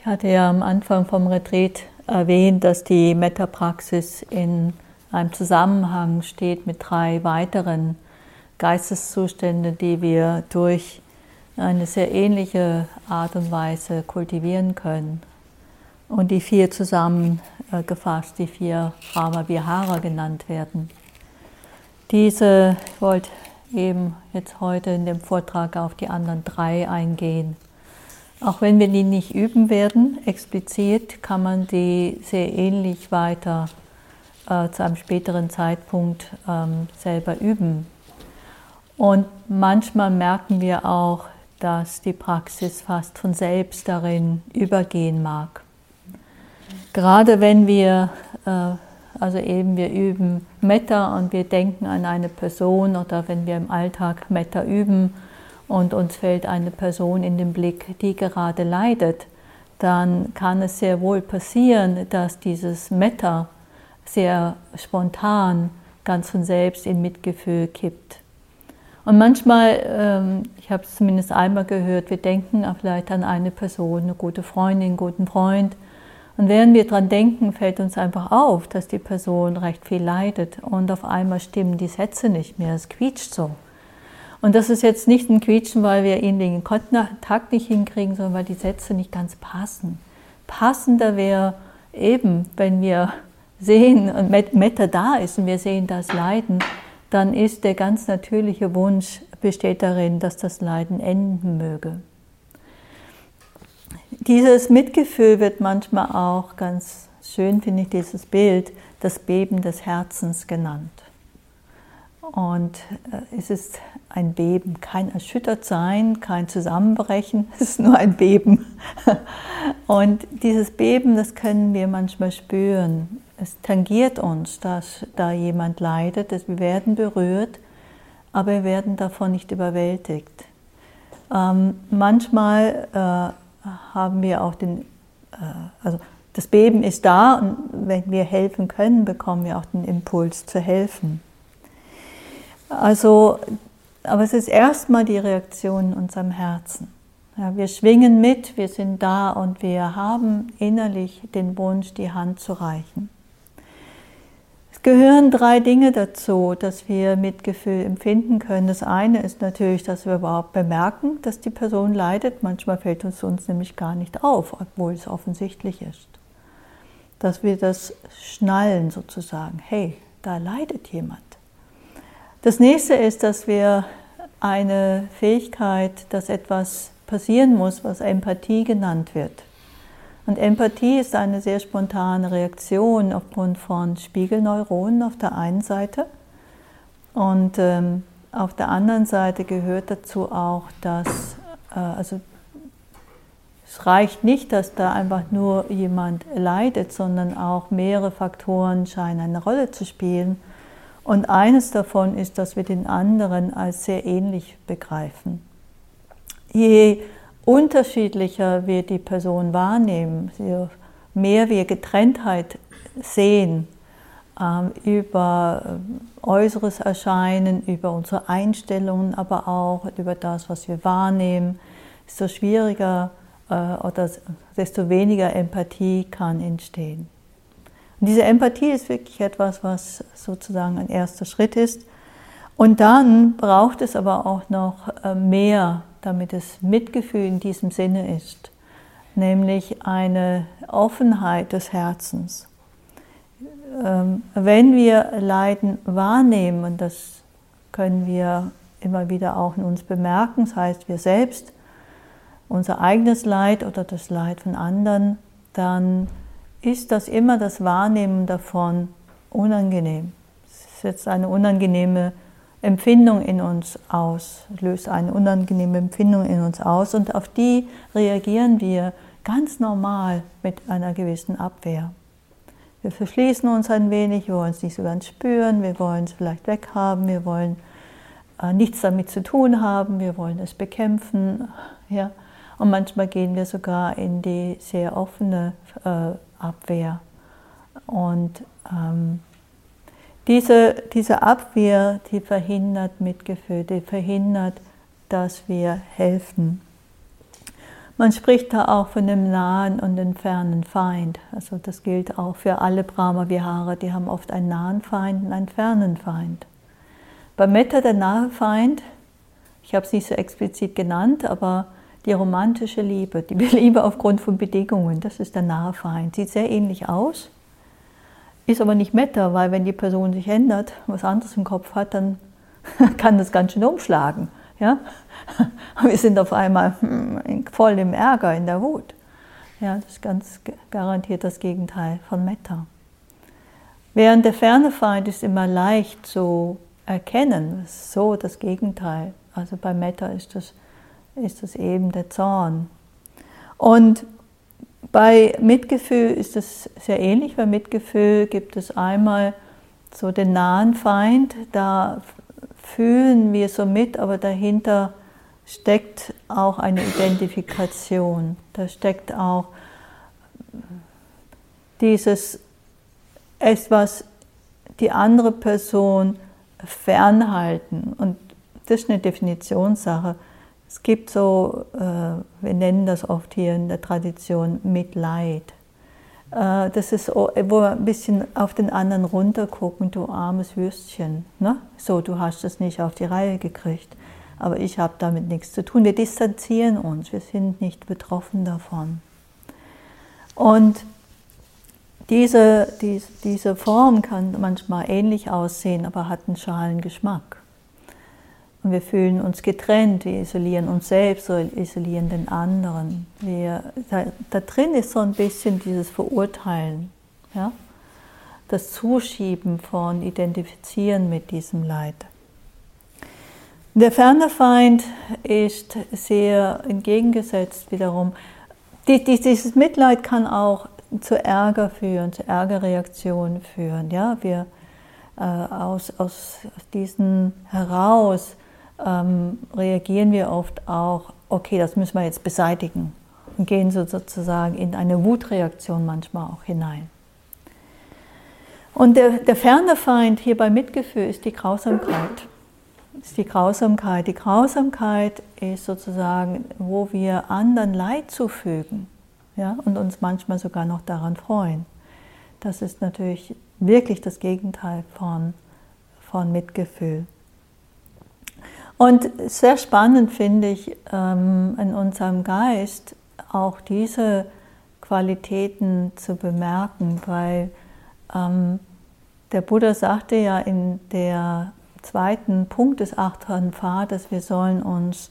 Ich hatte ja am Anfang vom Retreat erwähnt, dass die Metapraxis in einem Zusammenhang steht mit drei weiteren Geisteszuständen, die wir durch eine sehr ähnliche Art und Weise kultivieren können. Und die vier zusammengefasst, die vier Brahma Vihara genannt werden. Diese, ich wollte eben jetzt heute in dem Vortrag auf die anderen drei eingehen. Auch wenn wir die nicht üben werden, explizit, kann man die sehr ähnlich weiter äh, zu einem späteren Zeitpunkt ähm, selber üben. Und manchmal merken wir auch, dass die Praxis fast von selbst darin übergehen mag. Gerade wenn wir, äh, also eben wir üben Metta und wir denken an eine Person oder wenn wir im Alltag Metta üben und uns fällt eine Person in den Blick, die gerade leidet, dann kann es sehr wohl passieren, dass dieses Metta sehr spontan ganz von selbst in Mitgefühl kippt. Und manchmal, ähm, ich habe es zumindest einmal gehört, wir denken vielleicht an eine Person, eine gute Freundin, einen guten Freund. Und während wir daran denken, fällt uns einfach auf, dass die Person recht viel leidet. Und auf einmal stimmen die Sätze nicht mehr, es quietscht so. Und das ist jetzt nicht ein Quietschen, weil wir ihn den Kontakt nicht hinkriegen, sondern weil die Sätze nicht ganz passen. Passender wäre eben, wenn wir sehen und Metta da ist und wir sehen das Leiden, dann ist der ganz natürliche Wunsch besteht darin, dass das Leiden enden möge. Dieses Mitgefühl wird manchmal auch ganz schön, finde ich, dieses Bild, das Beben des Herzens genannt. Und äh, es ist ein Beben, kein Erschüttertsein, kein Zusammenbrechen, es ist nur ein Beben. Und dieses Beben, das können wir manchmal spüren es tangiert uns, dass da jemand leidet, dass wir werden berührt, aber wir werden davon nicht überwältigt. Ähm, manchmal äh, haben wir auch den, äh, also das Beben ist da und wenn wir helfen können, bekommen wir auch den Impuls zu helfen. Also, aber es ist erstmal die Reaktion in unserem Herzen. Ja, wir schwingen mit, wir sind da und wir haben innerlich den Wunsch, die Hand zu reichen. Es gehören drei Dinge dazu, dass wir Mitgefühl empfinden können. Das eine ist natürlich, dass wir überhaupt bemerken, dass die Person leidet. Manchmal fällt uns uns nämlich gar nicht auf, obwohl es offensichtlich ist. Dass wir das schnallen sozusagen. Hey, da leidet jemand. Das nächste ist, dass wir eine Fähigkeit, dass etwas passieren muss, was Empathie genannt wird. Und Empathie ist eine sehr spontane Reaktion aufgrund von Spiegelneuronen auf der einen Seite. Und ähm, auf der anderen Seite gehört dazu auch, dass, äh, also es reicht nicht, dass da einfach nur jemand leidet, sondern auch mehrere Faktoren scheinen eine Rolle zu spielen. Und eines davon ist, dass wir den anderen als sehr ähnlich begreifen. Je unterschiedlicher wir die Person wahrnehmen, je mehr wir Getrenntheit sehen ähm, über äh, äußeres Erscheinen, über unsere Einstellungen, aber auch über das, was wir wahrnehmen, desto schwieriger äh, oder desto weniger Empathie kann entstehen. Und diese Empathie ist wirklich etwas, was sozusagen ein erster Schritt ist. Und dann braucht es aber auch noch äh, mehr damit es Mitgefühl in diesem Sinne ist, nämlich eine Offenheit des Herzens. Ähm, wenn wir Leiden wahrnehmen, und das können wir immer wieder auch in uns bemerken, das heißt wir selbst, unser eigenes Leid oder das Leid von anderen, dann ist das immer das Wahrnehmen davon unangenehm. Es setzt eine unangenehme Empfindung in uns aus, löst eine unangenehme Empfindung in uns aus und auf die reagieren wir ganz normal mit einer gewissen Abwehr. Wir verschließen uns ein wenig, wir wollen es nicht so ganz spüren, wir wollen es vielleicht weghaben, wir wollen äh, nichts damit zu tun haben, wir wollen es bekämpfen. Ja? Und manchmal gehen wir sogar in die sehr offene äh, Abwehr. Und ähm, diese, diese Abwehr, die verhindert Mitgefühl, die verhindert, dass wir helfen. Man spricht da auch von dem nahen und dem fernen Feind. Also das gilt auch für alle Brahma-Vihara, die haben oft einen nahen Feind und einen fernen Feind. Bei Metta der nahe Feind, ich habe es nicht so explizit genannt, aber die romantische Liebe, die Liebe aufgrund von Bedingungen, das ist der nahe Feind. Sieht sehr ähnlich aus, ist aber nicht Metta, weil wenn die Person sich ändert, was anderes im Kopf hat, dann kann das ganz schön umschlagen. Ja? Wir sind auf einmal hm, voll im Ärger, in der Wut. Ja, das ist ganz garantiert das Gegenteil von Metta. Während der ferne Feind ist immer leicht zu erkennen, ist so das Gegenteil. Also bei Metta ist das, ist das eben der Zorn. Und bei Mitgefühl ist es sehr ähnlich. Bei Mitgefühl gibt es einmal so den nahen Feind, da fühlen wir so mit, aber dahinter steckt auch eine Identifikation. Da steckt auch dieses etwas, die andere Person fernhalten. Und das ist eine Definitionssache. Es gibt so, äh, wir nennen das oft hier in der Tradition Mitleid. Äh, das ist, wo wir ein bisschen auf den anderen runtergucken, du armes Würstchen. Ne? So, du hast es nicht auf die Reihe gekriegt, aber ich habe damit nichts zu tun. Wir distanzieren uns, wir sind nicht betroffen davon. Und diese, diese, diese Form kann manchmal ähnlich aussehen, aber hat einen schalen Geschmack. Und wir fühlen uns getrennt, wir isolieren uns selbst, wir isolieren den anderen. Wir, da, da, drin ist so ein bisschen dieses Verurteilen, ja? das Zuschieben von Identifizieren mit diesem Leid. Der ferne Feind ist sehr entgegengesetzt wiederum. Dieses Mitleid kann auch zu Ärger führen, zu Ärgerreaktionen führen. Ja? Wir, äh, aus, aus, diesen heraus ähm, reagieren wir oft auch, okay, das müssen wir jetzt beseitigen und gehen so sozusagen in eine Wutreaktion manchmal auch hinein. Und der, der ferne Feind hier bei Mitgefühl ist die Grausamkeit. Ist die Grausamkeit. Die Grausamkeit ist sozusagen, wo wir anderen Leid zufügen ja, und uns manchmal sogar noch daran freuen. Das ist natürlich wirklich das Gegenteil von, von Mitgefühl. Und sehr spannend finde ich ähm, in unserem Geist auch diese Qualitäten zu bemerken, weil ähm, der Buddha sagte ja in der zweiten Punkt des achten Pfades, wir sollen uns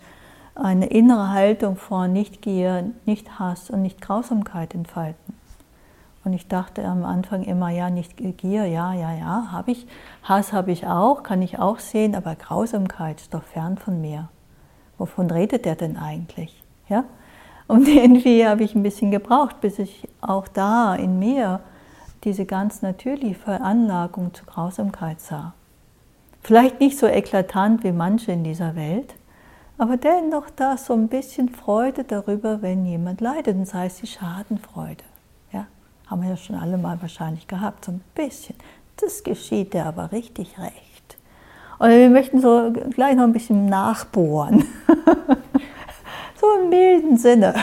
eine innere Haltung von Nichtgier, Nicht-Hass und Nicht-Grausamkeit entfalten. Und ich dachte am Anfang immer, ja, nicht Gier, ja, ja, ja, habe ich. Hass habe ich auch, kann ich auch sehen, aber Grausamkeit ist doch fern von mir. Wovon redet er denn eigentlich? Ja? Und irgendwie habe ich ein bisschen gebraucht, bis ich auch da in mir diese ganz natürliche Veranlagung zur Grausamkeit sah. Vielleicht nicht so eklatant wie manche in dieser Welt, aber dennoch da so ein bisschen Freude darüber, wenn jemand leidet, und sei es die Schadenfreude. Haben wir ja schon alle mal wahrscheinlich gehabt, so ein bisschen. Das geschieht dir aber richtig recht. Und wir möchten so gleich noch ein bisschen nachbohren. so im milden Sinne.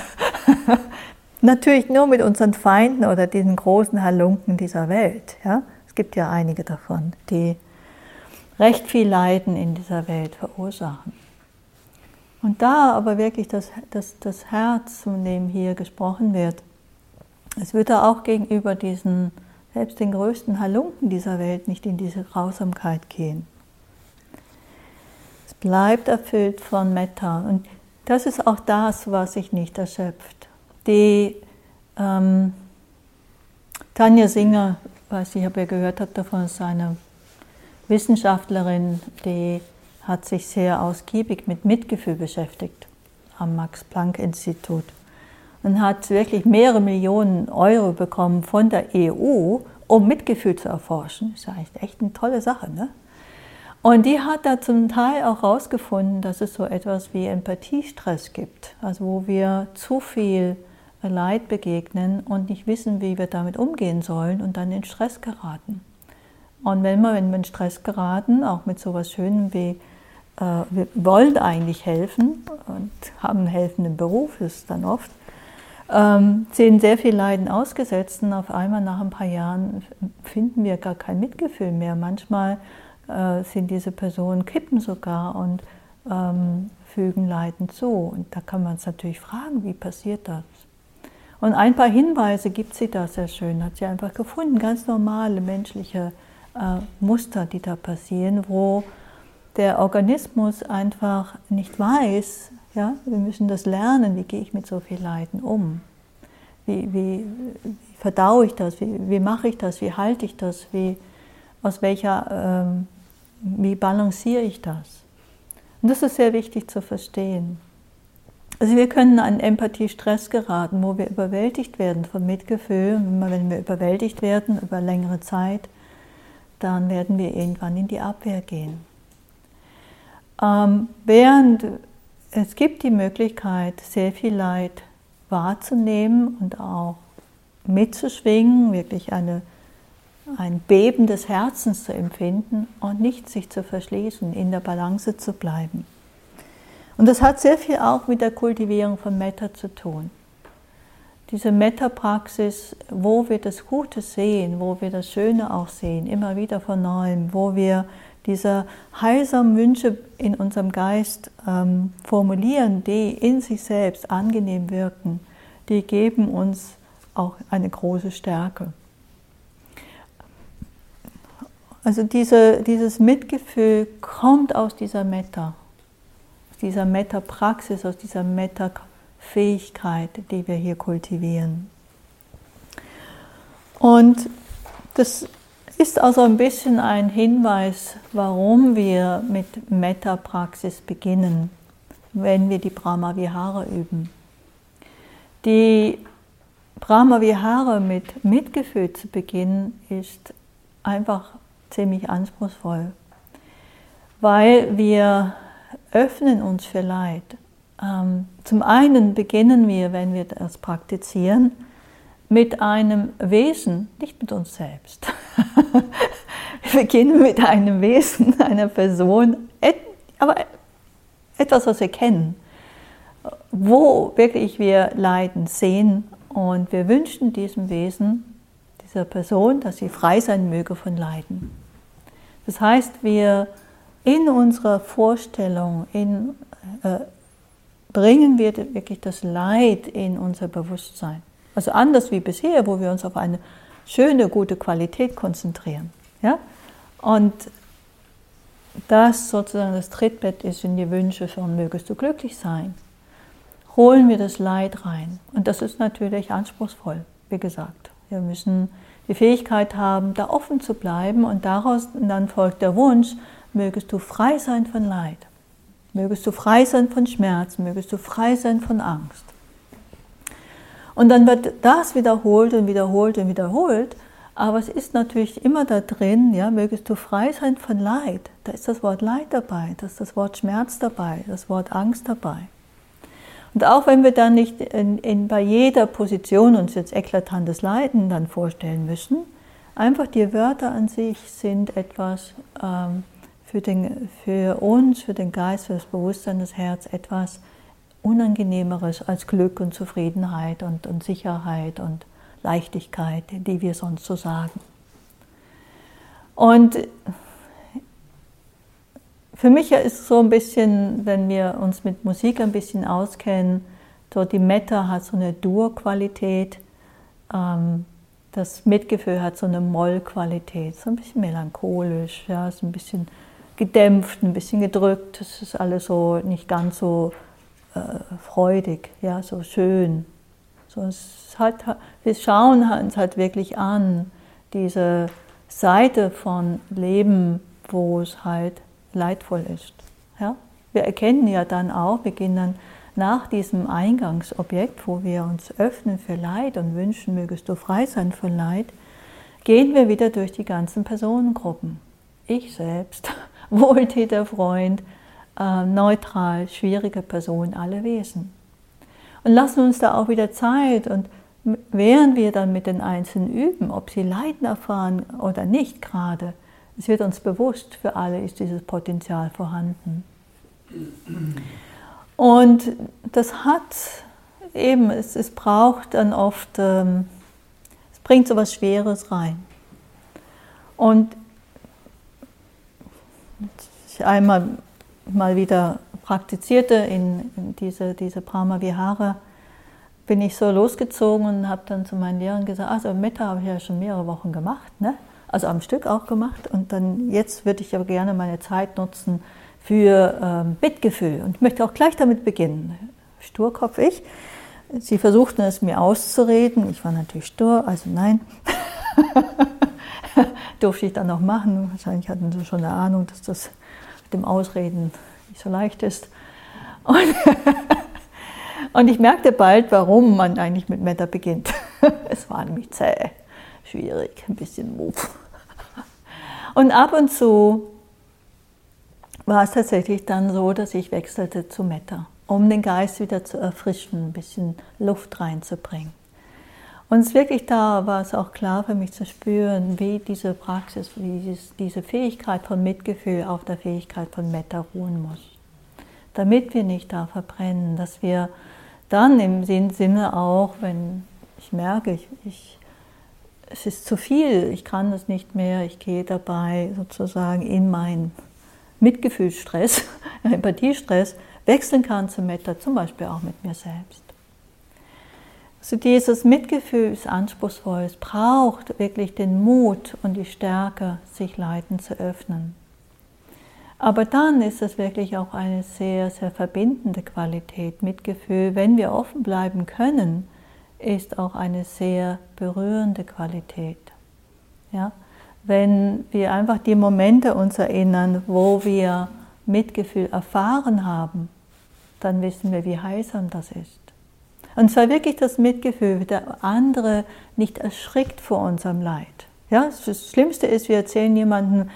Natürlich nur mit unseren Feinden oder diesen großen Halunken dieser Welt. Ja? Es gibt ja einige davon, die recht viel Leiden in dieser Welt verursachen. Und da aber wirklich das, das, das Herz, von dem hier gesprochen wird, es würde auch gegenüber diesen, selbst den größten Halunken dieser Welt nicht in diese Grausamkeit gehen. Es bleibt erfüllt von Metta. Und das ist auch das, was sich nicht erschöpft. Die ähm, Tanja Singer, weiß ich, ob ihr gehört habt davon, ist eine Wissenschaftlerin, die hat sich sehr ausgiebig mit Mitgefühl beschäftigt am Max-Planck-Institut und hat wirklich mehrere Millionen Euro bekommen von der EU, um Mitgefühl zu erforschen. Das ist ja echt eine tolle Sache. Ne? Und die hat da zum Teil auch herausgefunden, dass es so etwas wie Empathiestress gibt, also wo wir zu viel Leid begegnen und nicht wissen, wie wir damit umgehen sollen und dann in Stress geraten. Und wenn wir, wenn wir in Stress geraten, auch mit so etwas Schönem wie äh, wir wollen eigentlich helfen und haben einen helfenden Beruf, ist dann oft, ähm, sind sehr viel Leiden ausgesetzt und auf einmal nach ein paar Jahren finden wir gar kein Mitgefühl mehr. Manchmal äh, sind diese Personen kippen sogar und ähm, fügen Leiden zu. Und da kann man uns natürlich fragen, wie passiert das? Und ein paar Hinweise gibt sie da sehr schön, hat sie einfach gefunden, ganz normale menschliche äh, Muster, die da passieren, wo der Organismus einfach nicht weiß, ja, wir müssen das lernen, wie gehe ich mit so viel Leiden um? Wie, wie, wie verdaue ich das? Wie, wie, mache ich das? Wie halte ich das? Wie, aus welcher, ähm, wie balanciere ich das? Und das ist sehr wichtig zu verstehen. Also wir können an Empathie-Stress geraten, wo wir überwältigt werden von Mitgefühl. Und wenn wir überwältigt werden über längere Zeit, dann werden wir irgendwann in die Abwehr gehen. Ähm, während es gibt die Möglichkeit, sehr viel Leid wahrzunehmen und auch mitzuschwingen, wirklich eine, ein Beben des Herzens zu empfinden und nicht sich zu verschließen, in der Balance zu bleiben. Und das hat sehr viel auch mit der Kultivierung von Metta zu tun. Diese Metta-Praxis, wo wir das Gute sehen, wo wir das Schöne auch sehen, immer wieder von neuem, wo wir diese heilsamen Wünsche in unserem Geist ähm, formulieren, die in sich selbst angenehm wirken, die geben uns auch eine große Stärke. Also diese, dieses Mitgefühl kommt aus dieser Metta, aus dieser Metta-Praxis, aus dieser Metta-Fähigkeit, die wir hier kultivieren. Und das ist also ein bisschen ein Hinweis, warum wir mit Metta-Praxis beginnen, wenn wir die Brahma-Vihara üben. Die Brahma-Vihara mit Mitgefühl zu beginnen, ist einfach ziemlich anspruchsvoll, weil wir öffnen uns für Leid. Ähm, zum einen beginnen wir, wenn wir das praktizieren, mit einem Wesen, nicht mit uns selbst. wir beginnen mit einem Wesen, einer Person, aber etwas, was wir kennen, wo wirklich wir Leiden sehen und wir wünschen diesem Wesen, dieser Person, dass sie frei sein möge von Leiden. Das heißt, wir in unserer Vorstellung in, äh, bringen wir wirklich das Leid in unser Bewusstsein. Also anders wie bisher, wo wir uns auf eine schöne, gute Qualität konzentrieren. Ja? Und das sozusagen das Trittbett ist in die Wünsche von mögest du glücklich sein, holen wir das Leid rein. Und das ist natürlich anspruchsvoll, wie gesagt. Wir müssen die Fähigkeit haben, da offen zu bleiben und daraus dann folgt der Wunsch, mögest du frei sein von Leid, mögest du frei sein von Schmerz, mögest du frei sein von Angst. Und dann wird das wiederholt und wiederholt und wiederholt. Aber es ist natürlich immer da drin, ja, mögest du frei sein von Leid. Da ist das Wort Leid dabei, da ist das Wort Schmerz dabei, das Wort Angst dabei. Und auch wenn wir dann nicht in, in, bei jeder Position uns jetzt eklatantes Leiden dann vorstellen müssen, einfach die Wörter an sich sind etwas ähm, für, den, für uns, für den Geist, für das Bewusstsein, das Herz, etwas, Unangenehmeres als Glück und Zufriedenheit und, und Sicherheit und Leichtigkeit, die wir sonst so sagen. Und für mich ist es so ein bisschen, wenn wir uns mit Musik ein bisschen auskennen, so die Metta hat so eine Dur-Qualität, ähm, das Mitgefühl hat so eine Moll-Qualität, so ein bisschen melancholisch, ja, so ein bisschen gedämpft, ein bisschen gedrückt, das ist alles so nicht ganz so äh, freudig, ja, so schön. So, es hat, wir schauen uns halt wirklich an, diese Seite von Leben, wo es halt leidvoll ist. Ja? Wir erkennen ja dann auch, wir gehen dann nach diesem Eingangsobjekt, wo wir uns öffnen für Leid und wünschen, mögest du frei sein von Leid, gehen wir wieder durch die ganzen Personengruppen. Ich selbst, Wohltäterfreund, äh, neutral, schwierige Person, alle Wesen. Und lassen uns da auch wieder Zeit und während wir dann mit den Einzelnen üben, ob sie Leiden erfahren oder nicht gerade, es wird uns bewusst, für alle ist dieses Potenzial vorhanden. Und das hat eben, es, es braucht dann oft, ähm, es bringt so was Schweres rein. Und ich einmal mal wieder praktizierte in, in diese, diese Brahma Vihara, bin ich so losgezogen und habe dann zu meinen Lehrern gesagt, also Metta habe ich ja schon mehrere Wochen gemacht, ne? also am Stück auch gemacht und dann jetzt würde ich aber gerne meine Zeit nutzen für ähm, Mitgefühl und ich möchte auch gleich damit beginnen. Sturkopf ich. Sie versuchten es mir auszureden, ich war natürlich stur, also nein. Durfte ich dann noch machen. Wahrscheinlich hatten sie schon eine Ahnung, dass das dem Ausreden nicht so leicht ist. Und, und ich merkte bald, warum man eigentlich mit Metta beginnt. es war nämlich zäh, schwierig, ein bisschen Move. Und ab und zu war es tatsächlich dann so, dass ich wechselte zu Metta, um den Geist wieder zu erfrischen, ein bisschen Luft reinzubringen. Und es wirklich da war es auch klar für mich zu spüren, wie diese Praxis, wie diese Fähigkeit von Mitgefühl auf der Fähigkeit von Metta ruhen muss. Damit wir nicht da verbrennen, dass wir dann im Sinne auch, wenn ich merke, ich, ich, es ist zu viel, ich kann das nicht mehr, ich gehe dabei sozusagen in meinen Mitgefühlsstress, Empathiestress, wechseln kann zu Metta, zum Beispiel auch mit mir selbst. Also dieses Mitgefühl ist anspruchsvoll. Es braucht wirklich den Mut und die Stärke, sich Leiden zu öffnen. Aber dann ist es wirklich auch eine sehr, sehr verbindende Qualität. Mitgefühl, wenn wir offen bleiben können, ist auch eine sehr berührende Qualität. Ja? Wenn wir einfach die Momente uns erinnern, wo wir Mitgefühl erfahren haben, dann wissen wir, wie heilsam das ist. Und zwar wirklich das Mitgefühl, der andere nicht erschrickt vor unserem Leid. Ja, das Schlimmste ist, wir erzählen jemanden,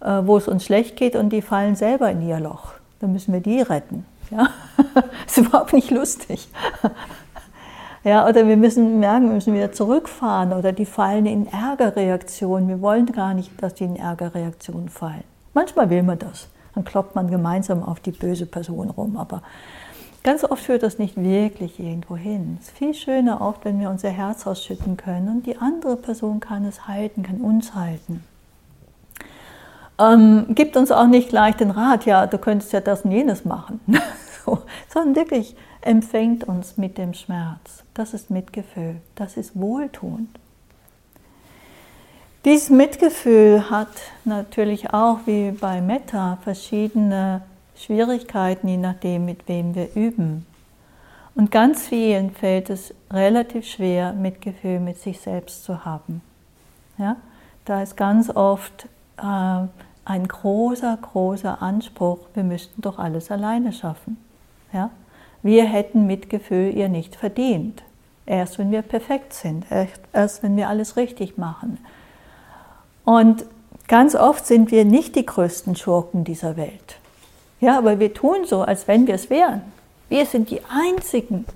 äh, wo es uns schlecht geht und die fallen selber in ihr Loch. Dann müssen wir die retten. Ja? Das ist überhaupt nicht lustig. Ja, oder wir müssen merken, wir müssen wieder zurückfahren oder die fallen in Ärgerreaktionen. Wir wollen gar nicht, dass die in Ärgerreaktionen fallen. Manchmal will man das. Dann kloppt man gemeinsam auf die böse Person rum. Aber Ganz oft führt das nicht wirklich irgendwo hin. Es ist viel schöner oft, wenn wir unser Herz ausschütten können und die andere Person kann es halten, kann uns halten. Ähm, gibt uns auch nicht gleich den Rat, ja, du könntest ja das und jenes machen, so, sondern wirklich empfängt uns mit dem Schmerz. Das ist Mitgefühl, das ist Wohltuend. Dieses Mitgefühl hat natürlich auch wie bei Metta verschiedene Schwierigkeiten, je nachdem, mit wem wir üben. Und ganz vielen fällt es relativ schwer, Mitgefühl mit sich selbst zu haben. Ja? Da ist ganz oft äh, ein großer, großer Anspruch, wir müssten doch alles alleine schaffen. Ja? Wir hätten Mitgefühl ihr nicht verdient. Erst wenn wir perfekt sind, erst wenn wir alles richtig machen. Und ganz oft sind wir nicht die größten Schurken dieser Welt. Ja, aber wir tun so, als wenn wir es wären. Wir sind die Einzigen,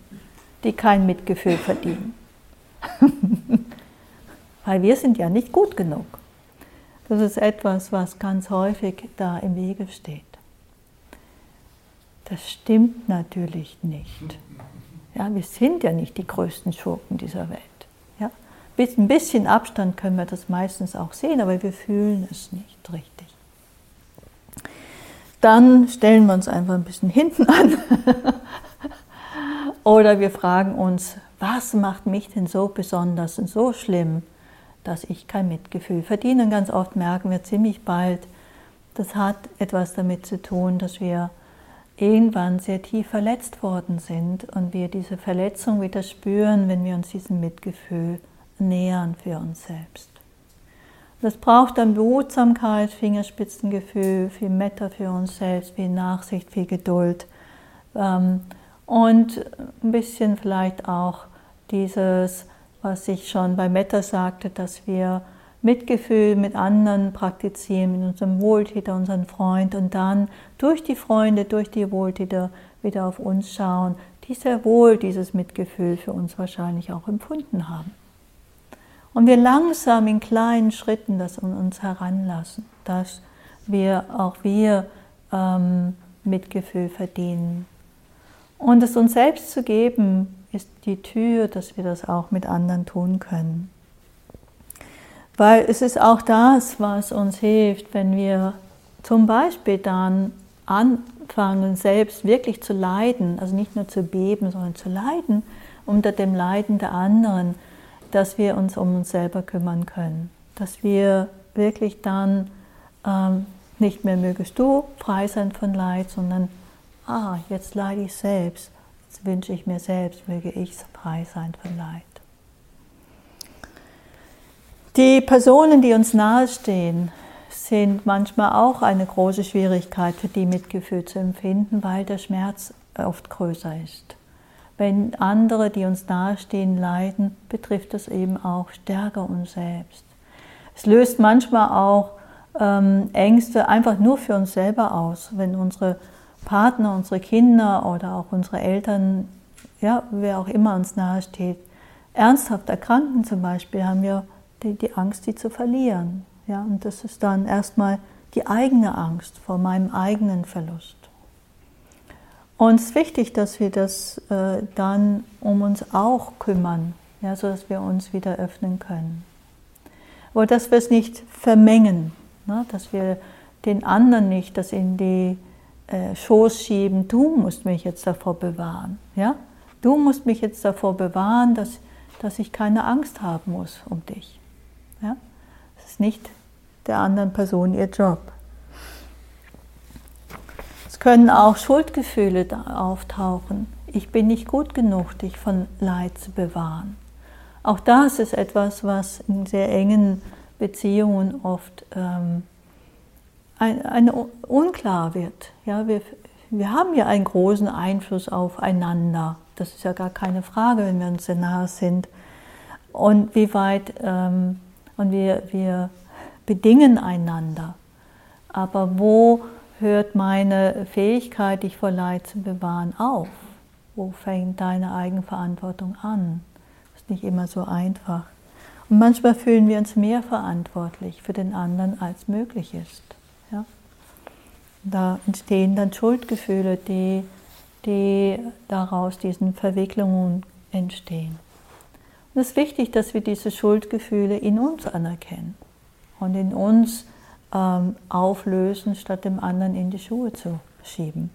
die kein Mitgefühl verdienen. Weil wir sind ja nicht gut genug. Das ist etwas, was ganz häufig da im Wege steht. Das stimmt natürlich nicht. Ja, wir sind ja nicht die größten Schurken dieser Welt. Ja? Mit ein bisschen Abstand können wir das meistens auch sehen, aber wir fühlen es nicht richtig dann stellen wir uns einfach ein bisschen hinten an. Oder wir fragen uns, was macht mich denn so besonders und so schlimm, dass ich kein Mitgefühl verdiene? Ganz oft merken wir ziemlich bald, das hat etwas damit zu tun, dass wir irgendwann sehr tief verletzt worden sind und wir diese Verletzung wieder spüren, wenn wir uns diesem Mitgefühl nähern für uns selbst. Das braucht dann Behutsamkeit, Fingerspitzengefühl, viel Metta für uns selbst, viel Nachsicht, viel Geduld. Ähm, und ein bisschen vielleicht auch dieses, was ich schon bei Metta sagte, dass wir Mitgefühl mit anderen praktizieren, mit unserem Wohltäter, unserem Freund und dann durch die Freunde, durch die Wohltäter wieder auf uns schauen, die sehr wohl dieses Mitgefühl für uns wahrscheinlich auch empfunden haben. Und wir langsam in kleinen Schritten das an uns heranlassen, dass wir auch wir ähm, Mitgefühl verdienen. Und es uns selbst zu geben, ist die Tür, dass wir das auch mit anderen tun können. Weil es ist auch das, was uns hilft, wenn wir zum Beispiel dann anfangen, selbst wirklich zu leiden, also nicht nur zu beben, sondern zu leiden unter dem Leiden der anderen, dass wir uns um uns selber kümmern können. Dass wir wirklich dann ähm, nicht mehr mögest du frei sein von Leid, sondern, ah, jetzt leide ich selbst. Jetzt wünsche ich mir selbst, möge ich frei sein von Leid. Die Personen, die uns nahestehen, sind manchmal auch eine große Schwierigkeit für die Mitgefühl zu empfinden, weil der Schmerz oft größer ist. Wenn andere, die uns nahestehen, leiden, betrifft es eben auch stärker uns selbst. Es löst manchmal auch ähm, Ängste einfach nur für uns selber aus, wenn unsere Partner, unsere Kinder oder auch unsere Eltern, ja, wer auch immer uns nahesteht, ernsthaft erkranken zum Beispiel, haben wir die, die Angst, die zu verlieren. Ja, und das ist dann erstmal die eigene Angst vor meinem eigenen Verlust. Ist wichtig, dass wir das äh, dann um uns auch kümmern, ja, sodass wir uns wieder öffnen können. Aber dass wir es nicht vermengen, ne, dass wir den anderen nicht das in die äh, Schoß schieben, du musst mich jetzt davor bewahren. Ja? Du musst mich jetzt davor bewahren, dass, dass ich keine Angst haben muss um dich. Ja? Das ist nicht der anderen Person ihr Job. Können auch Schuldgefühle auftauchen. Ich bin nicht gut genug, dich von Leid zu bewahren. Auch das ist etwas, was in sehr engen Beziehungen oft ähm, ein, eine, unklar wird. Ja, wir, wir haben ja einen großen Einfluss aufeinander. Das ist ja gar keine Frage, wenn wir uns sehr nahe sind. Und wie weit ähm, und wir, wir bedingen einander. Aber wo hört meine Fähigkeit, dich vor Leid zu bewahren, auf? Wo fängt deine Eigenverantwortung an? Das ist nicht immer so einfach. Und manchmal fühlen wir uns mehr verantwortlich für den anderen, als möglich ist. Ja? Da entstehen dann Schuldgefühle, die, die daraus diesen Verwicklungen entstehen. Und es ist wichtig, dass wir diese Schuldgefühle in uns anerkennen und in uns ähm, auflösen, statt dem anderen in die Schuhe zu schieben.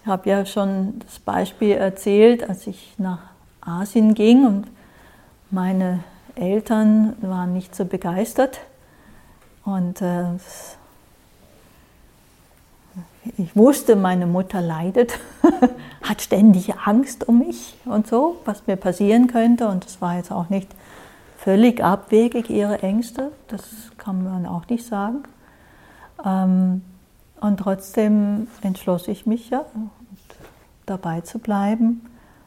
Ich habe ja schon das Beispiel erzählt, als ich nach Asien ging und meine Eltern waren nicht so begeistert und äh, ich wusste, meine Mutter leidet, hat ständig Angst um mich und so, was mir passieren könnte. Und es war jetzt auch nicht völlig abwegig, ihre Ängste, das kann man auch nicht sagen. Ähm, und trotzdem entschloss ich mich ja, dabei zu bleiben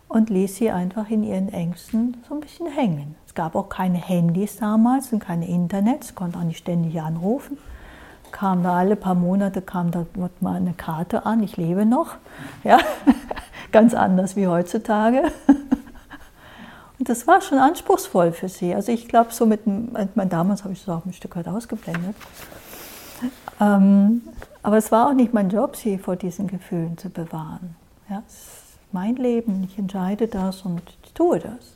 und ließ sie einfach in ihren Ängsten so ein bisschen hängen. Es gab auch keine Handys damals und keine Internet, sie konnte auch nicht ständig anrufen kam da alle paar Monate kam da mal eine Karte an, ich lebe noch. Ja, ganz anders wie heutzutage. Das war schon anspruchsvoll für sie. Also ich glaube, so mit, mein, damals habe ich das auch ein Stück weit ausgeblendet. Ähm, aber es war auch nicht mein Job, sie vor diesen Gefühlen zu bewahren. Ja, es ist mein Leben, ich entscheide das und ich tue das.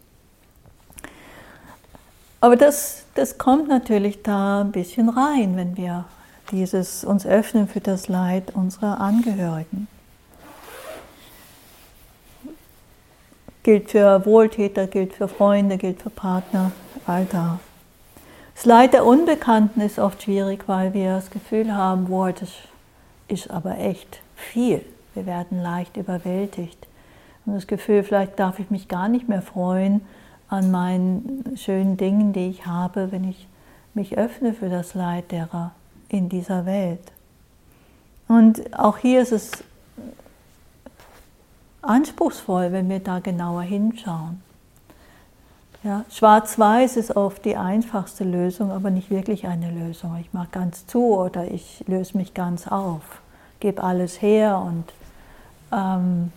Aber das, das kommt natürlich da ein bisschen rein, wenn wir dieses uns öffnen für das Leid unserer Angehörigen. Gilt für Wohltäter, gilt für Freunde, gilt für Partner, all da. Das Leid der Unbekannten ist oft schwierig, weil wir das Gefühl haben, boah, das ist aber echt viel. Wir werden leicht überwältigt. Und das Gefühl, vielleicht darf ich mich gar nicht mehr freuen an meinen schönen Dingen, die ich habe, wenn ich mich öffne für das Leid derer, in dieser Welt. Und auch hier ist es anspruchsvoll, wenn wir da genauer hinschauen. Ja, Schwarz-Weiß ist oft die einfachste Lösung, aber nicht wirklich eine Lösung. Ich mache ganz zu oder ich löse mich ganz auf, gebe alles her und ähm,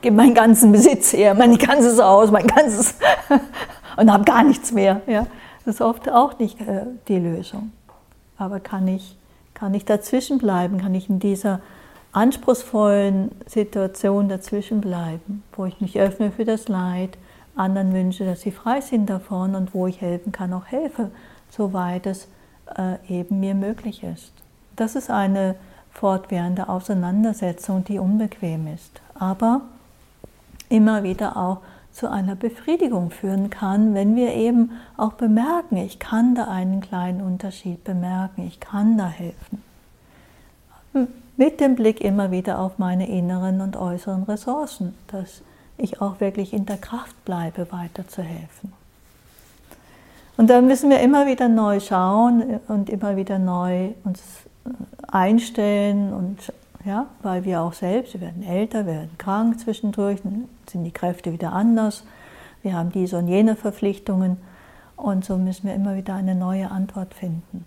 gebe meinen ganzen Besitz her, mein ganzes Haus, mein ganzes und habe gar nichts mehr. Ja. Das ist oft auch nicht äh, die Lösung. Aber kann ich, Kann ich dazwischen bleiben? Kann ich in dieser anspruchsvollen Situation dazwischen bleiben, wo ich mich öffne für das Leid, anderen wünsche, dass sie frei sind davon und wo ich helfen kann, auch helfe, soweit es äh, eben mir möglich ist. Das ist eine fortwährende Auseinandersetzung, die unbequem ist, aber immer wieder auch zu einer Befriedigung führen kann, wenn wir eben auch bemerken, ich kann da einen kleinen Unterschied bemerken, ich kann da helfen. Mit dem Blick immer wieder auf meine inneren und äußeren Ressourcen, dass ich auch wirklich in der Kraft bleibe, weiterzuhelfen. Und da müssen wir immer wieder neu schauen und immer wieder neu uns einstellen und ja, weil wir auch selbst, wir werden älter, wir werden krank zwischendurch, dann sind die Kräfte wieder anders, wir haben diese und jene Verpflichtungen und so müssen wir immer wieder eine neue Antwort finden.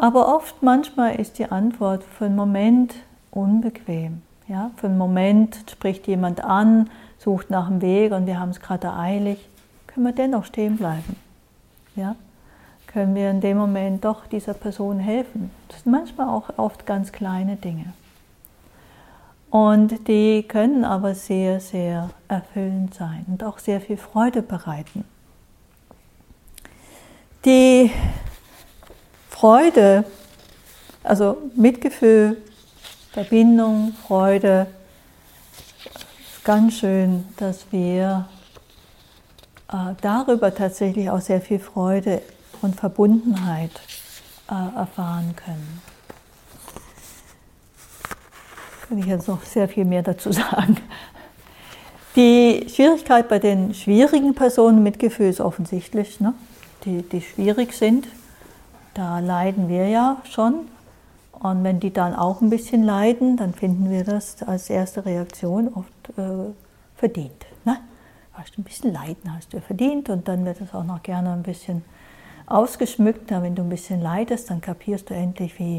Aber oft, manchmal ist die Antwort für einen Moment unbequem. Ja? Für einen Moment spricht jemand an, sucht nach dem Weg und wir haben es gerade eilig, können wir dennoch stehen bleiben. Ja? können wir in dem Moment doch dieser Person helfen. Das sind manchmal auch oft ganz kleine Dinge. Und die können aber sehr, sehr erfüllend sein und auch sehr viel Freude bereiten. Die Freude, also Mitgefühl, Verbindung, Freude, ist ganz schön, dass wir äh, darüber tatsächlich auch sehr viel Freude und Verbundenheit äh, erfahren können. Kann ich jetzt noch sehr viel mehr dazu sagen. Die Schwierigkeit bei den schwierigen Personen mit Gefühl ist offensichtlich, ne? die, die schwierig sind. Da leiden wir ja schon. Und wenn die dann auch ein bisschen leiden, dann finden wir das als erste Reaktion oft äh, verdient. Ne? Hast du ein bisschen Leiden, hast du verdient. Und dann wird es auch noch gerne ein bisschen ausgeschmückt. wenn du ein bisschen leidest, dann kapierst du endlich, wie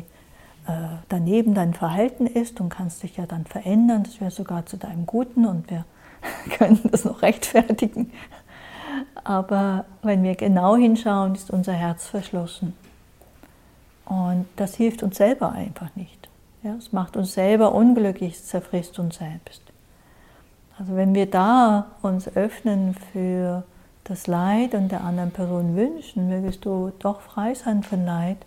äh, daneben dein Verhalten ist und kannst dich ja dann verändern. Das wäre sogar zu deinem Guten und wir können das noch rechtfertigen. Aber wenn wir genau hinschauen, ist unser Herz verschlossen. Und das hilft uns selber einfach nicht. Ja, es macht uns selber unglücklich, es zerfrisst uns selbst. Also wenn wir da uns öffnen für das Leid und der anderen Person wünschen, mögest du doch frei sein von Leid,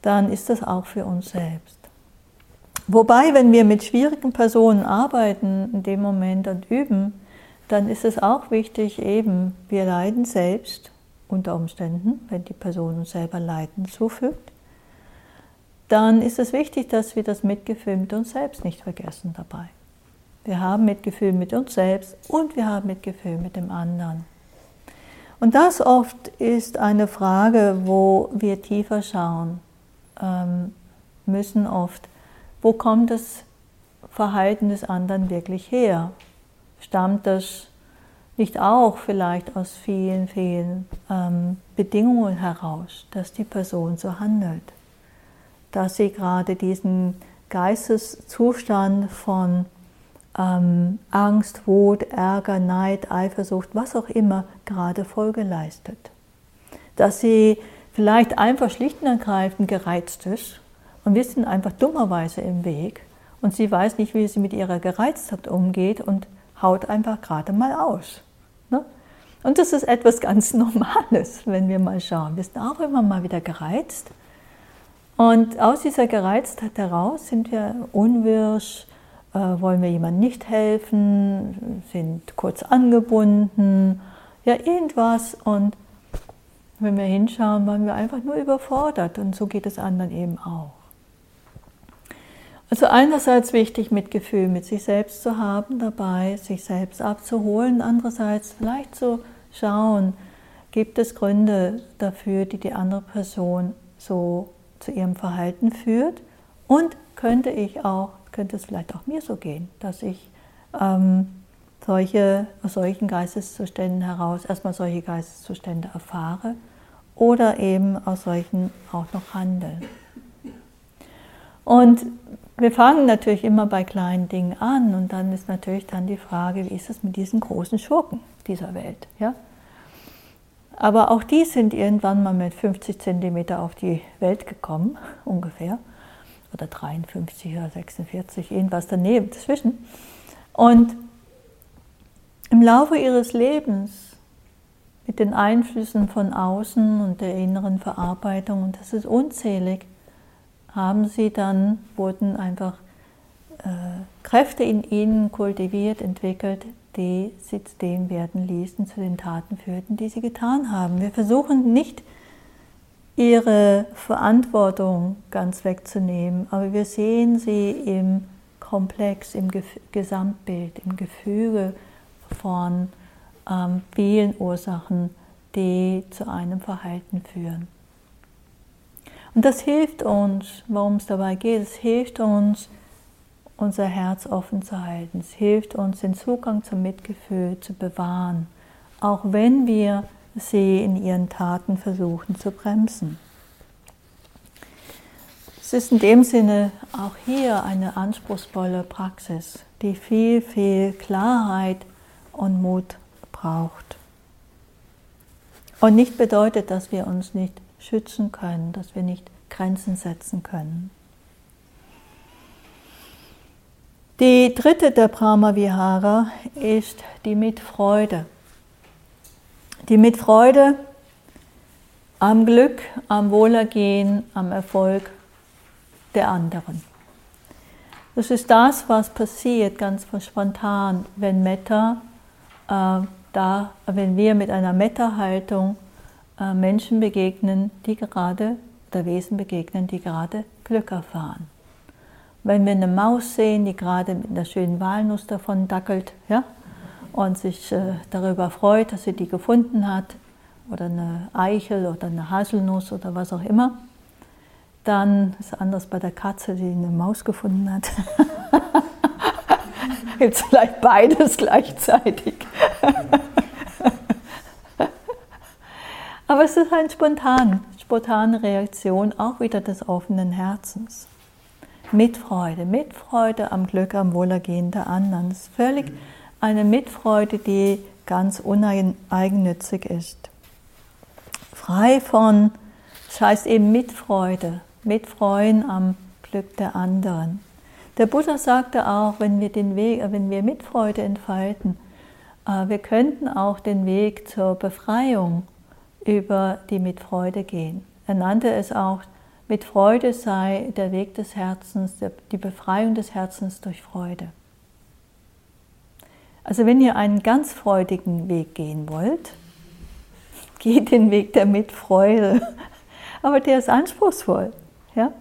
dann ist das auch für uns selbst. Wobei, wenn wir mit schwierigen Personen arbeiten in dem Moment und üben, dann ist es auch wichtig, eben, wir leiden selbst unter Umständen, wenn die Person uns selber Leiden zufügt, dann ist es wichtig, dass wir das Mitgefühl mit uns selbst nicht vergessen dabei. Wir haben Mitgefühl mit uns selbst und wir haben Mitgefühl mit dem anderen. Und das oft ist eine Frage, wo wir tiefer schauen ähm, müssen oft. Wo kommt das Verhalten des anderen wirklich her? Stammt das nicht auch vielleicht aus vielen, vielen ähm, Bedingungen heraus, dass die Person so handelt? Dass sie gerade diesen Geisteszustand von ähm, Angst, Wut, Ärger, Neid, Eifersucht, was auch immer gerade Folge leistet. Dass sie vielleicht einfach schlicht und ergreifend gereizt ist und wir sind einfach dummerweise im Weg und sie weiß nicht, wie sie mit ihrer Gereiztheit umgeht und haut einfach gerade mal aus. Ne? Und das ist etwas ganz Normales, wenn wir mal schauen. Wir sind auch immer mal wieder gereizt. Und aus dieser Gereiztheit heraus sind wir unwirsch, äh, wollen wir jemandem nicht helfen, sind kurz angebunden, ja irgendwas. Und wenn wir hinschauen, waren wir einfach nur überfordert und so geht es anderen eben auch. Also einerseits wichtig, Mitgefühl mit sich selbst zu haben dabei, sich selbst abzuholen, andererseits vielleicht zu schauen, gibt es Gründe dafür, die die andere Person so zu ihrem Verhalten führt und könnte ich auch könnte es vielleicht auch mir so gehen, dass ich ähm, solche, aus solchen Geisteszuständen heraus erstmal solche Geisteszustände erfahre oder eben aus solchen auch noch handle. Und wir fangen natürlich immer bei kleinen Dingen an und dann ist natürlich dann die Frage, wie ist es mit diesen großen Schurken dieser Welt? Ja? Aber auch die sind irgendwann mal mit 50 cm auf die Welt gekommen, ungefähr. Oder 53 oder 46, irgendwas daneben, dazwischen. Und im Laufe ihres Lebens, mit den Einflüssen von außen und der inneren Verarbeitung, und das ist unzählig, haben sie dann, wurden einfach äh, Kräfte in ihnen kultiviert, entwickelt, die sie zu dem werden ließen, zu den Taten führten, die sie getan haben. Wir versuchen nicht, ihre Verantwortung ganz wegzunehmen, aber wir sehen sie im Komplex, im Gesamtbild, im Gefüge von ähm, vielen Ursachen, die zu einem Verhalten führen. Und das hilft uns, worum es dabei geht, es hilft uns, unser Herz offen zu halten. Es hilft uns, den Zugang zum Mitgefühl zu bewahren, auch wenn wir sie in ihren Taten versuchen zu bremsen. Es ist in dem Sinne auch hier eine anspruchsvolle Praxis, die viel, viel Klarheit und Mut braucht. Und nicht bedeutet, dass wir uns nicht schützen können, dass wir nicht Grenzen setzen können. Die dritte der Brahma Vihara ist die Mitfreude. Die Mitfreude am Glück, am Wohlergehen, am Erfolg der anderen. Das ist das, was passiert ganz spontan, wenn Metta äh, da, wenn wir mit einer Metta-Haltung Menschen begegnen, die gerade, oder Wesen begegnen, die gerade Glück erfahren. Wenn wir eine Maus sehen, die gerade mit einer schönen Walnuss davon dackelt ja, und sich äh, darüber freut, dass sie die gefunden hat, oder eine Eichel oder eine Haselnuss oder was auch immer, dann ist anders bei der Katze, die eine Maus gefunden hat. Es vielleicht beides gleichzeitig. Aber es ist eine spontan, spontane Reaktion auch wieder des offenen Herzens. Mitfreude, Mitfreude am Glück, am Wohlergehen der anderen. Das ist völlig eine Mitfreude, die ganz uneigennützig ist. Frei von, das heißt eben Mitfreude, Mitfreuen am Glück der anderen. Der Buddha sagte auch, wenn wir, den Weg, wenn wir Mitfreude entfalten, äh, wir könnten auch den Weg zur Befreiung über die Mitfreude gehen. Er nannte es auch mit Freude sei der Weg des Herzens, die Befreiung des Herzens durch Freude. Also wenn ihr einen ganz freudigen Weg gehen wollt, geht den Weg der Mitfreude. Aber der ist anspruchsvoll. Ja?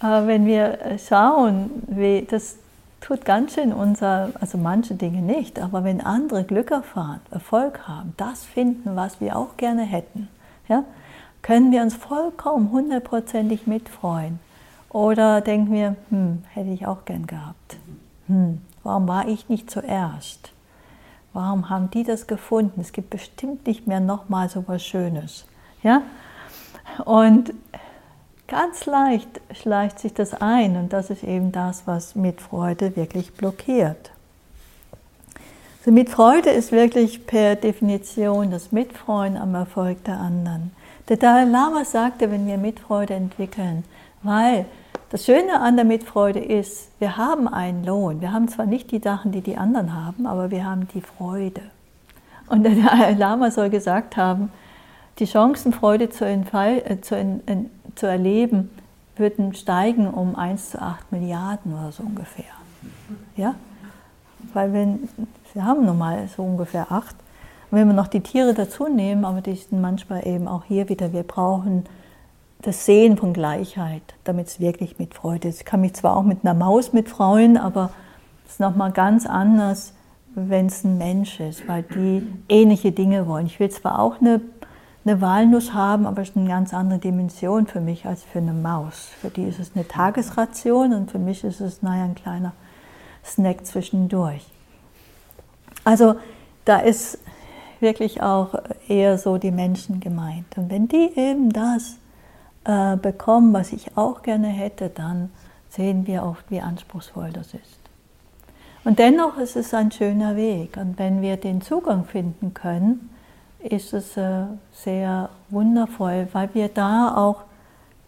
wenn wir schauen, wie, das tut ganz schön unser, also manche Dinge nicht, aber wenn andere Glück erfahren, Erfolg haben, das finden, was wir auch gerne hätten, ja, können wir uns vollkommen hundertprozentig mitfreuen. Oder denken wir, hm, hätte ich auch gern gehabt. Hm, warum war ich nicht zuerst? Warum haben die das gefunden? Es gibt bestimmt nicht mehr nochmal so was Schönes. Ja? Und ganz leicht schleicht sich das ein und das ist eben das, was Mitfreude wirklich blockiert. Also Mitfreude ist wirklich per Definition das Mitfreuen am Erfolg der anderen. Der Dalai Lama sagte, wenn wir Mitfreude entwickeln, weil das Schöne an der Mitfreude ist, wir haben einen Lohn. Wir haben zwar nicht die Sachen, die die anderen haben, aber wir haben die Freude. Und der Dalai Lama soll gesagt haben, die Chancen, Freude zu, entfall, äh, zu, in, zu erleben, würden steigen um 1 zu 8 Milliarden oder so ungefähr. Ja? Weil wenn, wir haben nun mal so ungefähr 8, und wenn wir noch die Tiere dazu nehmen, aber die sind manchmal eben auch hier wieder, wir brauchen das Sehen von Gleichheit, damit es wirklich mit Freude ist. Ich kann mich zwar auch mit einer Maus mitfreuen, aber es ist nochmal ganz anders, wenn es ein Mensch ist, weil die ähnliche Dinge wollen. Ich will zwar auch eine, eine Walnuss haben, aber es ist eine ganz andere Dimension für mich als für eine Maus. Für die ist es eine Tagesration und für mich ist es, naja, ein kleiner Snack zwischendurch. Also da ist wirklich auch eher so die Menschen gemeint. Und wenn die eben das äh, bekommen, was ich auch gerne hätte, dann sehen wir oft, wie anspruchsvoll das ist. Und dennoch ist es ein schöner Weg. Und wenn wir den Zugang finden können, ist es äh, sehr wundervoll, weil wir da auch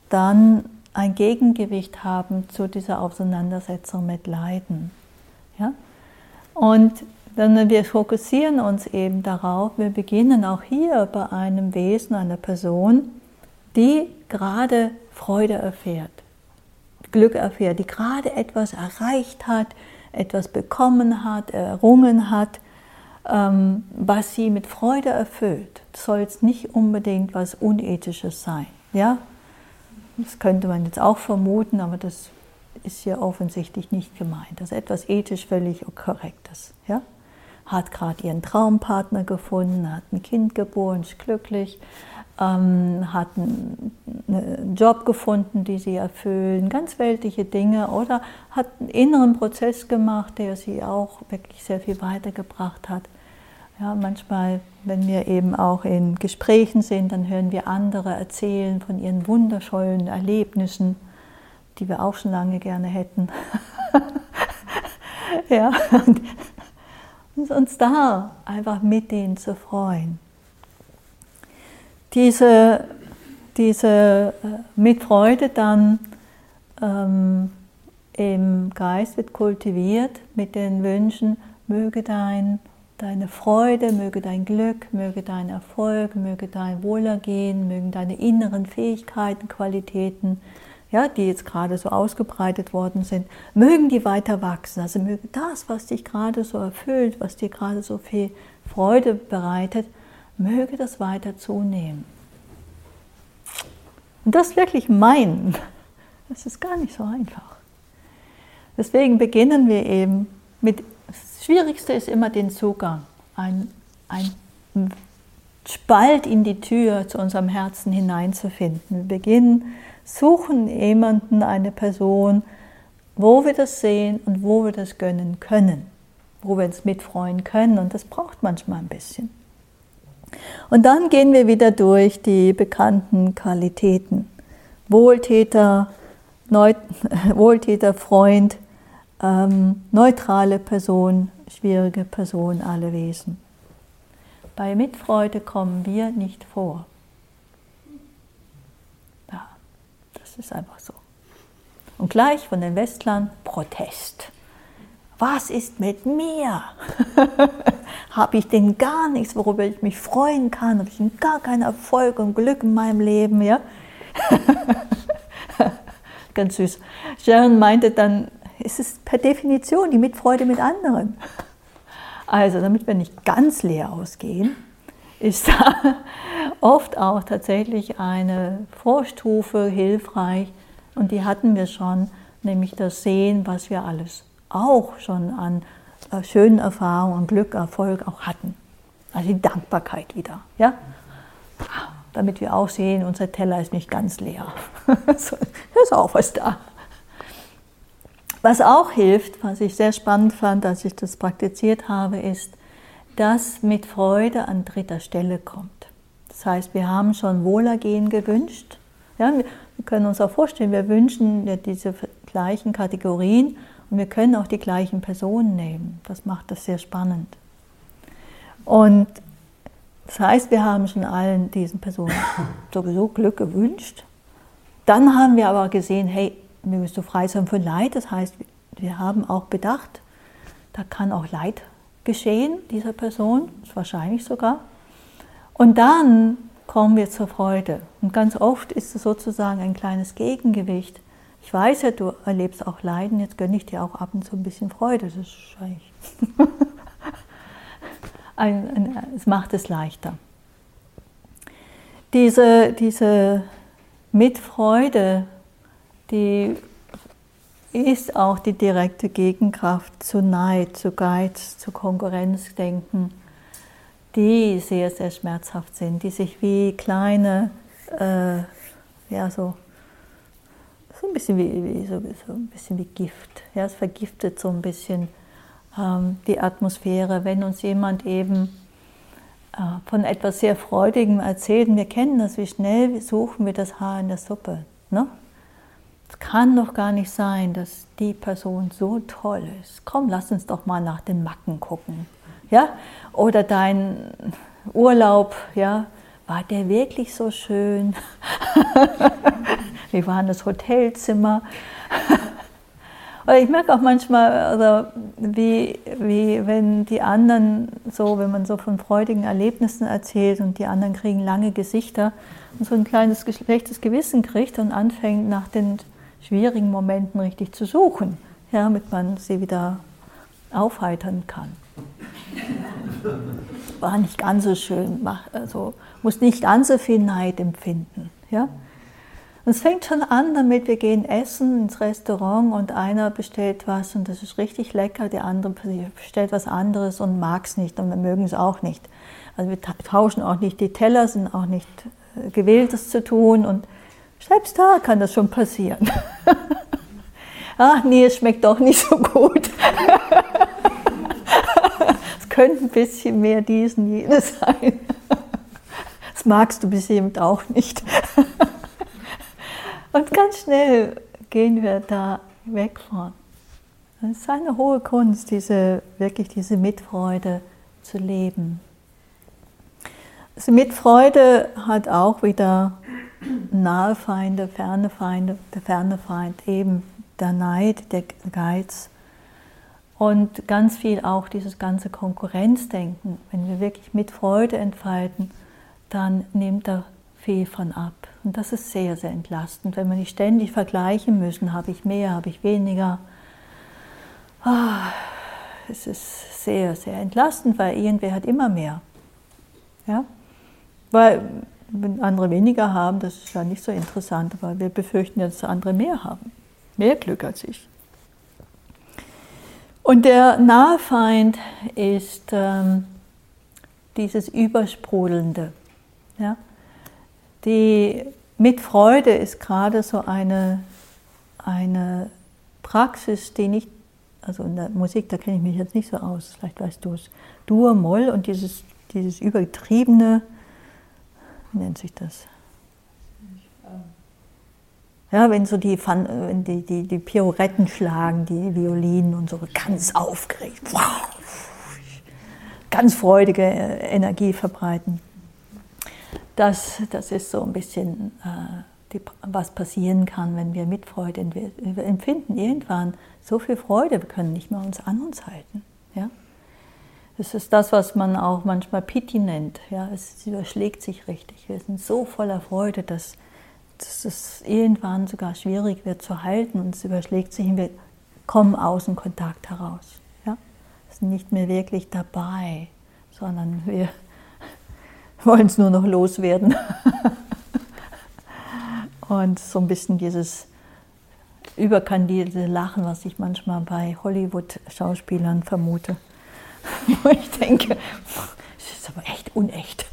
dann ein Gegengewicht haben zu dieser Auseinandersetzung mit Leiden. Ja? Und dann wir fokussieren uns eben darauf, wir beginnen auch hier bei einem Wesen, einer Person, die gerade Freude erfährt, Glück erfährt, die gerade etwas erreicht hat, etwas bekommen hat, errungen hat, ähm, was sie mit Freude erfüllt. Soll jetzt nicht unbedingt was Unethisches sein. Ja? Das könnte man jetzt auch vermuten, aber das ist hier offensichtlich nicht gemeint. Das ist etwas ethisch völlig Korrektes. Ja? Hat gerade ihren Traumpartner gefunden, hat ein Kind geboren, ist glücklich, ähm, hat einen Job gefunden, die sie erfüllen, ganz weltliche Dinge oder hat einen inneren Prozess gemacht, der sie auch wirklich sehr viel weitergebracht hat. Ja, manchmal, wenn wir eben auch in Gesprächen sind, dann hören wir andere erzählen von ihren wundervollen Erlebnissen, die wir auch schon lange gerne hätten. ja, und uns da einfach mit denen zu freuen. Diese, diese äh, mit Freude dann ähm, im Geist wird kultiviert mit den Wünschen, möge dein deine Freude, möge dein Glück, möge dein Erfolg, möge dein Wohlergehen, mögen deine inneren Fähigkeiten, Qualitäten, ja, die jetzt gerade so ausgebreitet worden sind, mögen die weiter wachsen. Also möge das, was dich gerade so erfüllt, was dir gerade so viel Freude bereitet, möge das weiter zunehmen. Und das wirklich meinen, das ist gar nicht so einfach. Deswegen beginnen wir eben mit das Schwierigste ist immer den Zugang, ein, ein Spalt in die Tür zu unserem Herzen hineinzufinden. Wir beginnen, suchen jemanden, eine Person, wo wir das sehen und wo wir das gönnen können, wo wir uns mitfreuen können. Und das braucht manchmal ein bisschen. Und dann gehen wir wieder durch die bekannten Qualitäten. Wohltäter, Neu Wohltäter, Freund, ähm, neutrale Person, schwierige Person, alle Wesen. Bei Mitfreude kommen wir nicht vor. Ja, das ist einfach so. Und gleich von den Westlern Protest. Was ist mit mir? Habe ich denn gar nichts, worüber ich mich freuen kann? Habe ich denn gar keinen Erfolg und Glück in meinem Leben? Ja? Ganz süß. Sharon meinte dann, ist es per Definition die Mitfreude mit anderen. Also, damit wir nicht ganz leer ausgehen, ist da oft auch tatsächlich eine Vorstufe hilfreich und die hatten wir schon, nämlich das Sehen, was wir alles auch schon an äh, schönen Erfahrungen Glück, Erfolg auch hatten. Also die Dankbarkeit wieder. Ja? Damit wir auch sehen, unser Teller ist nicht ganz leer. da ist auch was da. Was auch hilft, was ich sehr spannend fand, als ich das praktiziert habe, ist, dass mit Freude an dritter Stelle kommt. Das heißt, wir haben schon Wohlergehen gewünscht. Ja, wir können uns auch vorstellen, wir wünschen diese gleichen Kategorien und wir können auch die gleichen Personen nehmen. Das macht das sehr spannend. Und das heißt, wir haben schon allen diesen Personen sowieso Glück gewünscht. Dann haben wir aber gesehen, hey, mögest du frei sein von Leid. Das heißt, wir haben auch bedacht, da kann auch Leid geschehen, dieser Person, wahrscheinlich sogar. Und dann kommen wir zur Freude. Und ganz oft ist es sozusagen ein kleines Gegengewicht. Ich weiß ja, du erlebst auch Leiden, jetzt gönne ich dir auch ab und zu ein bisschen Freude. Das ist wahrscheinlich. ein, ein, es macht es leichter. Diese, diese Mitfreude die ist auch die direkte Gegenkraft zu Neid, zu Geiz, zu Konkurrenzdenken, die sehr, sehr schmerzhaft sind, die sich wie kleine, äh, ja, so, so ein bisschen wie, wie so, so, ein bisschen wie Gift. Ja, es vergiftet so ein bisschen ähm, die Atmosphäre, wenn uns jemand eben äh, von etwas sehr Freudigem erzählt. Wir kennen das, wie schnell suchen wir das Haar in der Suppe. Ne? Es kann doch gar nicht sein, dass die Person so toll ist. Komm, lass uns doch mal nach den Macken gucken. Ja? Oder dein Urlaub, ja, war der wirklich so schön? Wie war das Hotelzimmer? Ich merke auch manchmal, also wie, wie wenn die anderen so, wenn man so von freudigen Erlebnissen erzählt und die anderen kriegen lange Gesichter und so ein kleines schlechtes Gewissen kriegt und anfängt nach den schwierigen Momenten richtig zu suchen, ja, damit man sie wieder aufheitern kann. War nicht ganz so schön, also muss nicht ganz so viel Neid empfinden. Ja? Und es fängt schon an damit, wir gehen essen ins Restaurant und einer bestellt was und das ist richtig lecker, der andere bestellt was anderes und mag es nicht und wir mögen es auch nicht. Also wir tauschen auch nicht die Teller, sind auch nicht äh, gewillt, das zu tun und selbst da kann das schon passieren. Ach nee, es schmeckt doch nicht so gut. es könnte ein bisschen mehr dies und jenes sein. Das magst du bestimmt auch nicht. Und ganz schnell gehen wir da weg von. Es ist eine hohe Kunst, diese, wirklich diese Mitfreude zu leben. Also Mitfreude hat auch wieder nahe Feinde, ferne Feinde, der ferne Feind, eben der Neid, der Geiz und ganz viel auch dieses ganze Konkurrenzdenken. Wenn wir wirklich mit Freude entfalten, dann nimmt da viel von ab. Und das ist sehr, sehr entlastend, wenn wir nicht ständig vergleichen müssen, habe ich mehr, habe ich weniger. Ah, es ist sehr, sehr entlastend, weil irgendwer hat immer mehr. Ja? Weil wenn andere weniger haben, das ist ja nicht so interessant, weil wir befürchten ja, dass andere mehr haben. Mehr Glück als ich. Und der Nahfeind ist ähm, dieses Übersprudelnde. Ja? Die Mitfreude ist gerade so eine, eine Praxis, die nicht, also in der Musik, da kenne ich mich jetzt nicht so aus, vielleicht weißt du es, Dur, Moll und dieses, dieses übertriebene, wie nennt sich das? Ja, wenn so die, wenn die, die, die Pirouetten schlagen, die Violinen und so ganz aufgeregt, wow, ganz freudige Energie verbreiten das, das ist so ein bisschen, äh, die, was passieren kann, wenn wir Mitfreude wir empfinden. Irgendwann so viel Freude, wir können nicht mehr uns an uns halten. Ja? Das ist das, was man auch manchmal Pity nennt. Ja? Es überschlägt sich richtig. Wir sind so voller Freude, dass, dass es irgendwann sogar schwierig wird zu halten und es überschlägt sich und wir kommen aus dem Kontakt heraus. Ja? Wir sind nicht mehr wirklich dabei, sondern wir wollen es nur noch loswerden. Und so ein bisschen dieses überkandierte Lachen, was ich manchmal bei Hollywood-Schauspielern vermute. Wo ich denke, das ist aber echt unecht.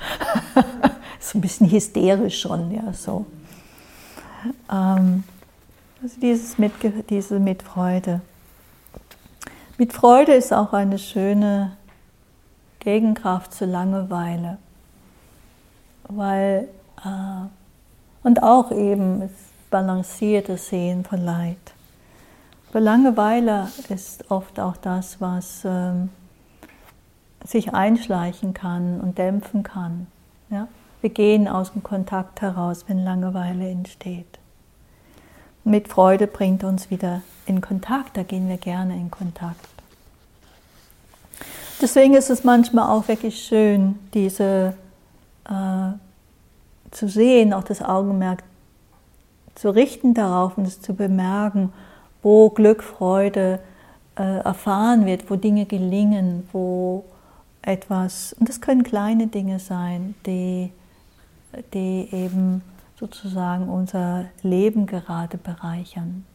so ein bisschen hysterisch schon, ja, so. Ähm, also dieses mit, diese Mitfreude. Mitfreude ist auch eine schöne Gegenkraft zur Langeweile weil äh, und auch eben das balancierte Sehen von Leid. Aber Langeweile ist oft auch das, was ähm, sich einschleichen kann und dämpfen kann. Ja? Wir gehen aus dem Kontakt heraus, wenn Langeweile entsteht. Mit Freude bringt uns wieder in Kontakt, da gehen wir gerne in Kontakt. Deswegen ist es manchmal auch wirklich schön, diese äh, zu sehen, auch das Augenmerk zu richten darauf und es zu bemerken, wo Glück, Freude äh, erfahren wird, wo Dinge gelingen, wo etwas, und das können kleine Dinge sein, die, die eben sozusagen unser Leben gerade bereichern.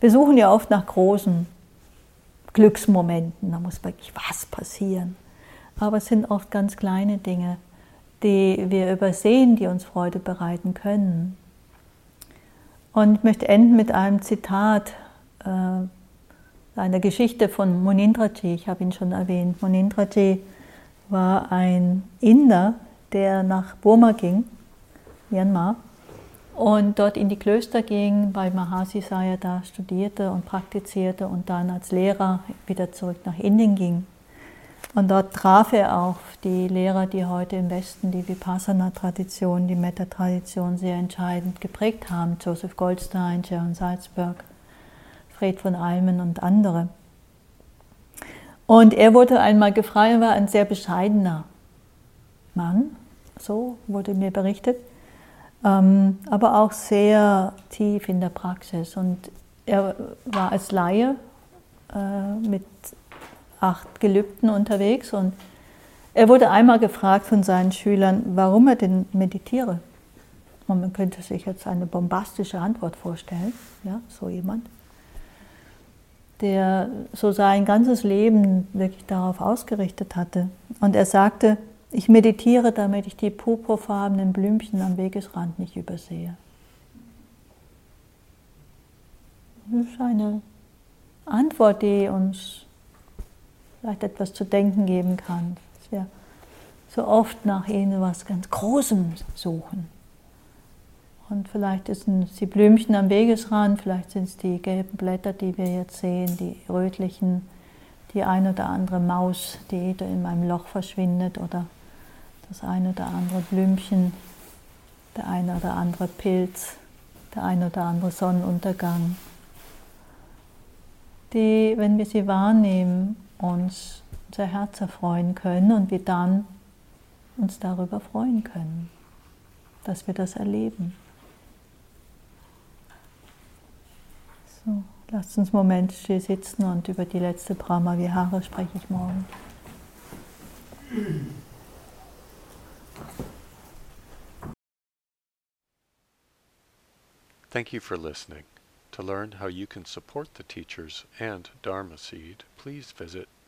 Wir suchen ja oft nach großen Glücksmomenten, da muss wirklich was passieren. Aber es sind oft ganz kleine Dinge, die wir übersehen, die uns Freude bereiten können. Und ich möchte enden mit einem Zitat, äh, einer Geschichte von Munindraji. Ich habe ihn schon erwähnt. Munindraji war ein Inder, der nach Burma ging, Myanmar, und dort in die Klöster ging, bei Mahasi Sayadaw studierte und praktizierte und dann als Lehrer wieder zurück nach Indien ging. Und dort traf er auch die Lehrer, die heute im Westen die Vipassana-Tradition, die Metta-Tradition sehr entscheidend geprägt haben. Joseph Goldstein, Sharon Salzberg, Fred von Almen und andere. Und er wurde einmal gefragt, er war ein sehr bescheidener Mann, so wurde mir berichtet, ähm, aber auch sehr tief in der Praxis. Und er war als Laie äh, mit acht Gelübden unterwegs und er wurde einmal gefragt von seinen Schülern, warum er denn meditiere. Und man könnte sich jetzt eine bombastische Antwort vorstellen, ja, so jemand der so sein ganzes Leben wirklich darauf ausgerichtet hatte. Und er sagte, ich meditiere, damit ich die purpurfarbenen Blümchen am Wegesrand nicht übersehe. Das ist eine Antwort, die uns vielleicht etwas zu denken geben kann, dass wir so oft nach etwas ganz Großem suchen. Und vielleicht sind es die Blümchen am Wegesrand, vielleicht sind es die gelben Blätter, die wir jetzt sehen, die rötlichen, die ein oder andere Maus, die in meinem Loch verschwindet oder das eine oder andere Blümchen, der eine oder andere Pilz, der eine oder andere Sonnenuntergang, die, wenn wir sie wahrnehmen, uns unser Herz erfreuen können und wir dann uns darüber freuen können, dass wir das erleben. So, lasst uns einen Moment still sitzen und über die letzte Brahma Vihara spreche ich morgen. Thank you for listening. To learn how you can support the teachers and Dharma Seed, please visit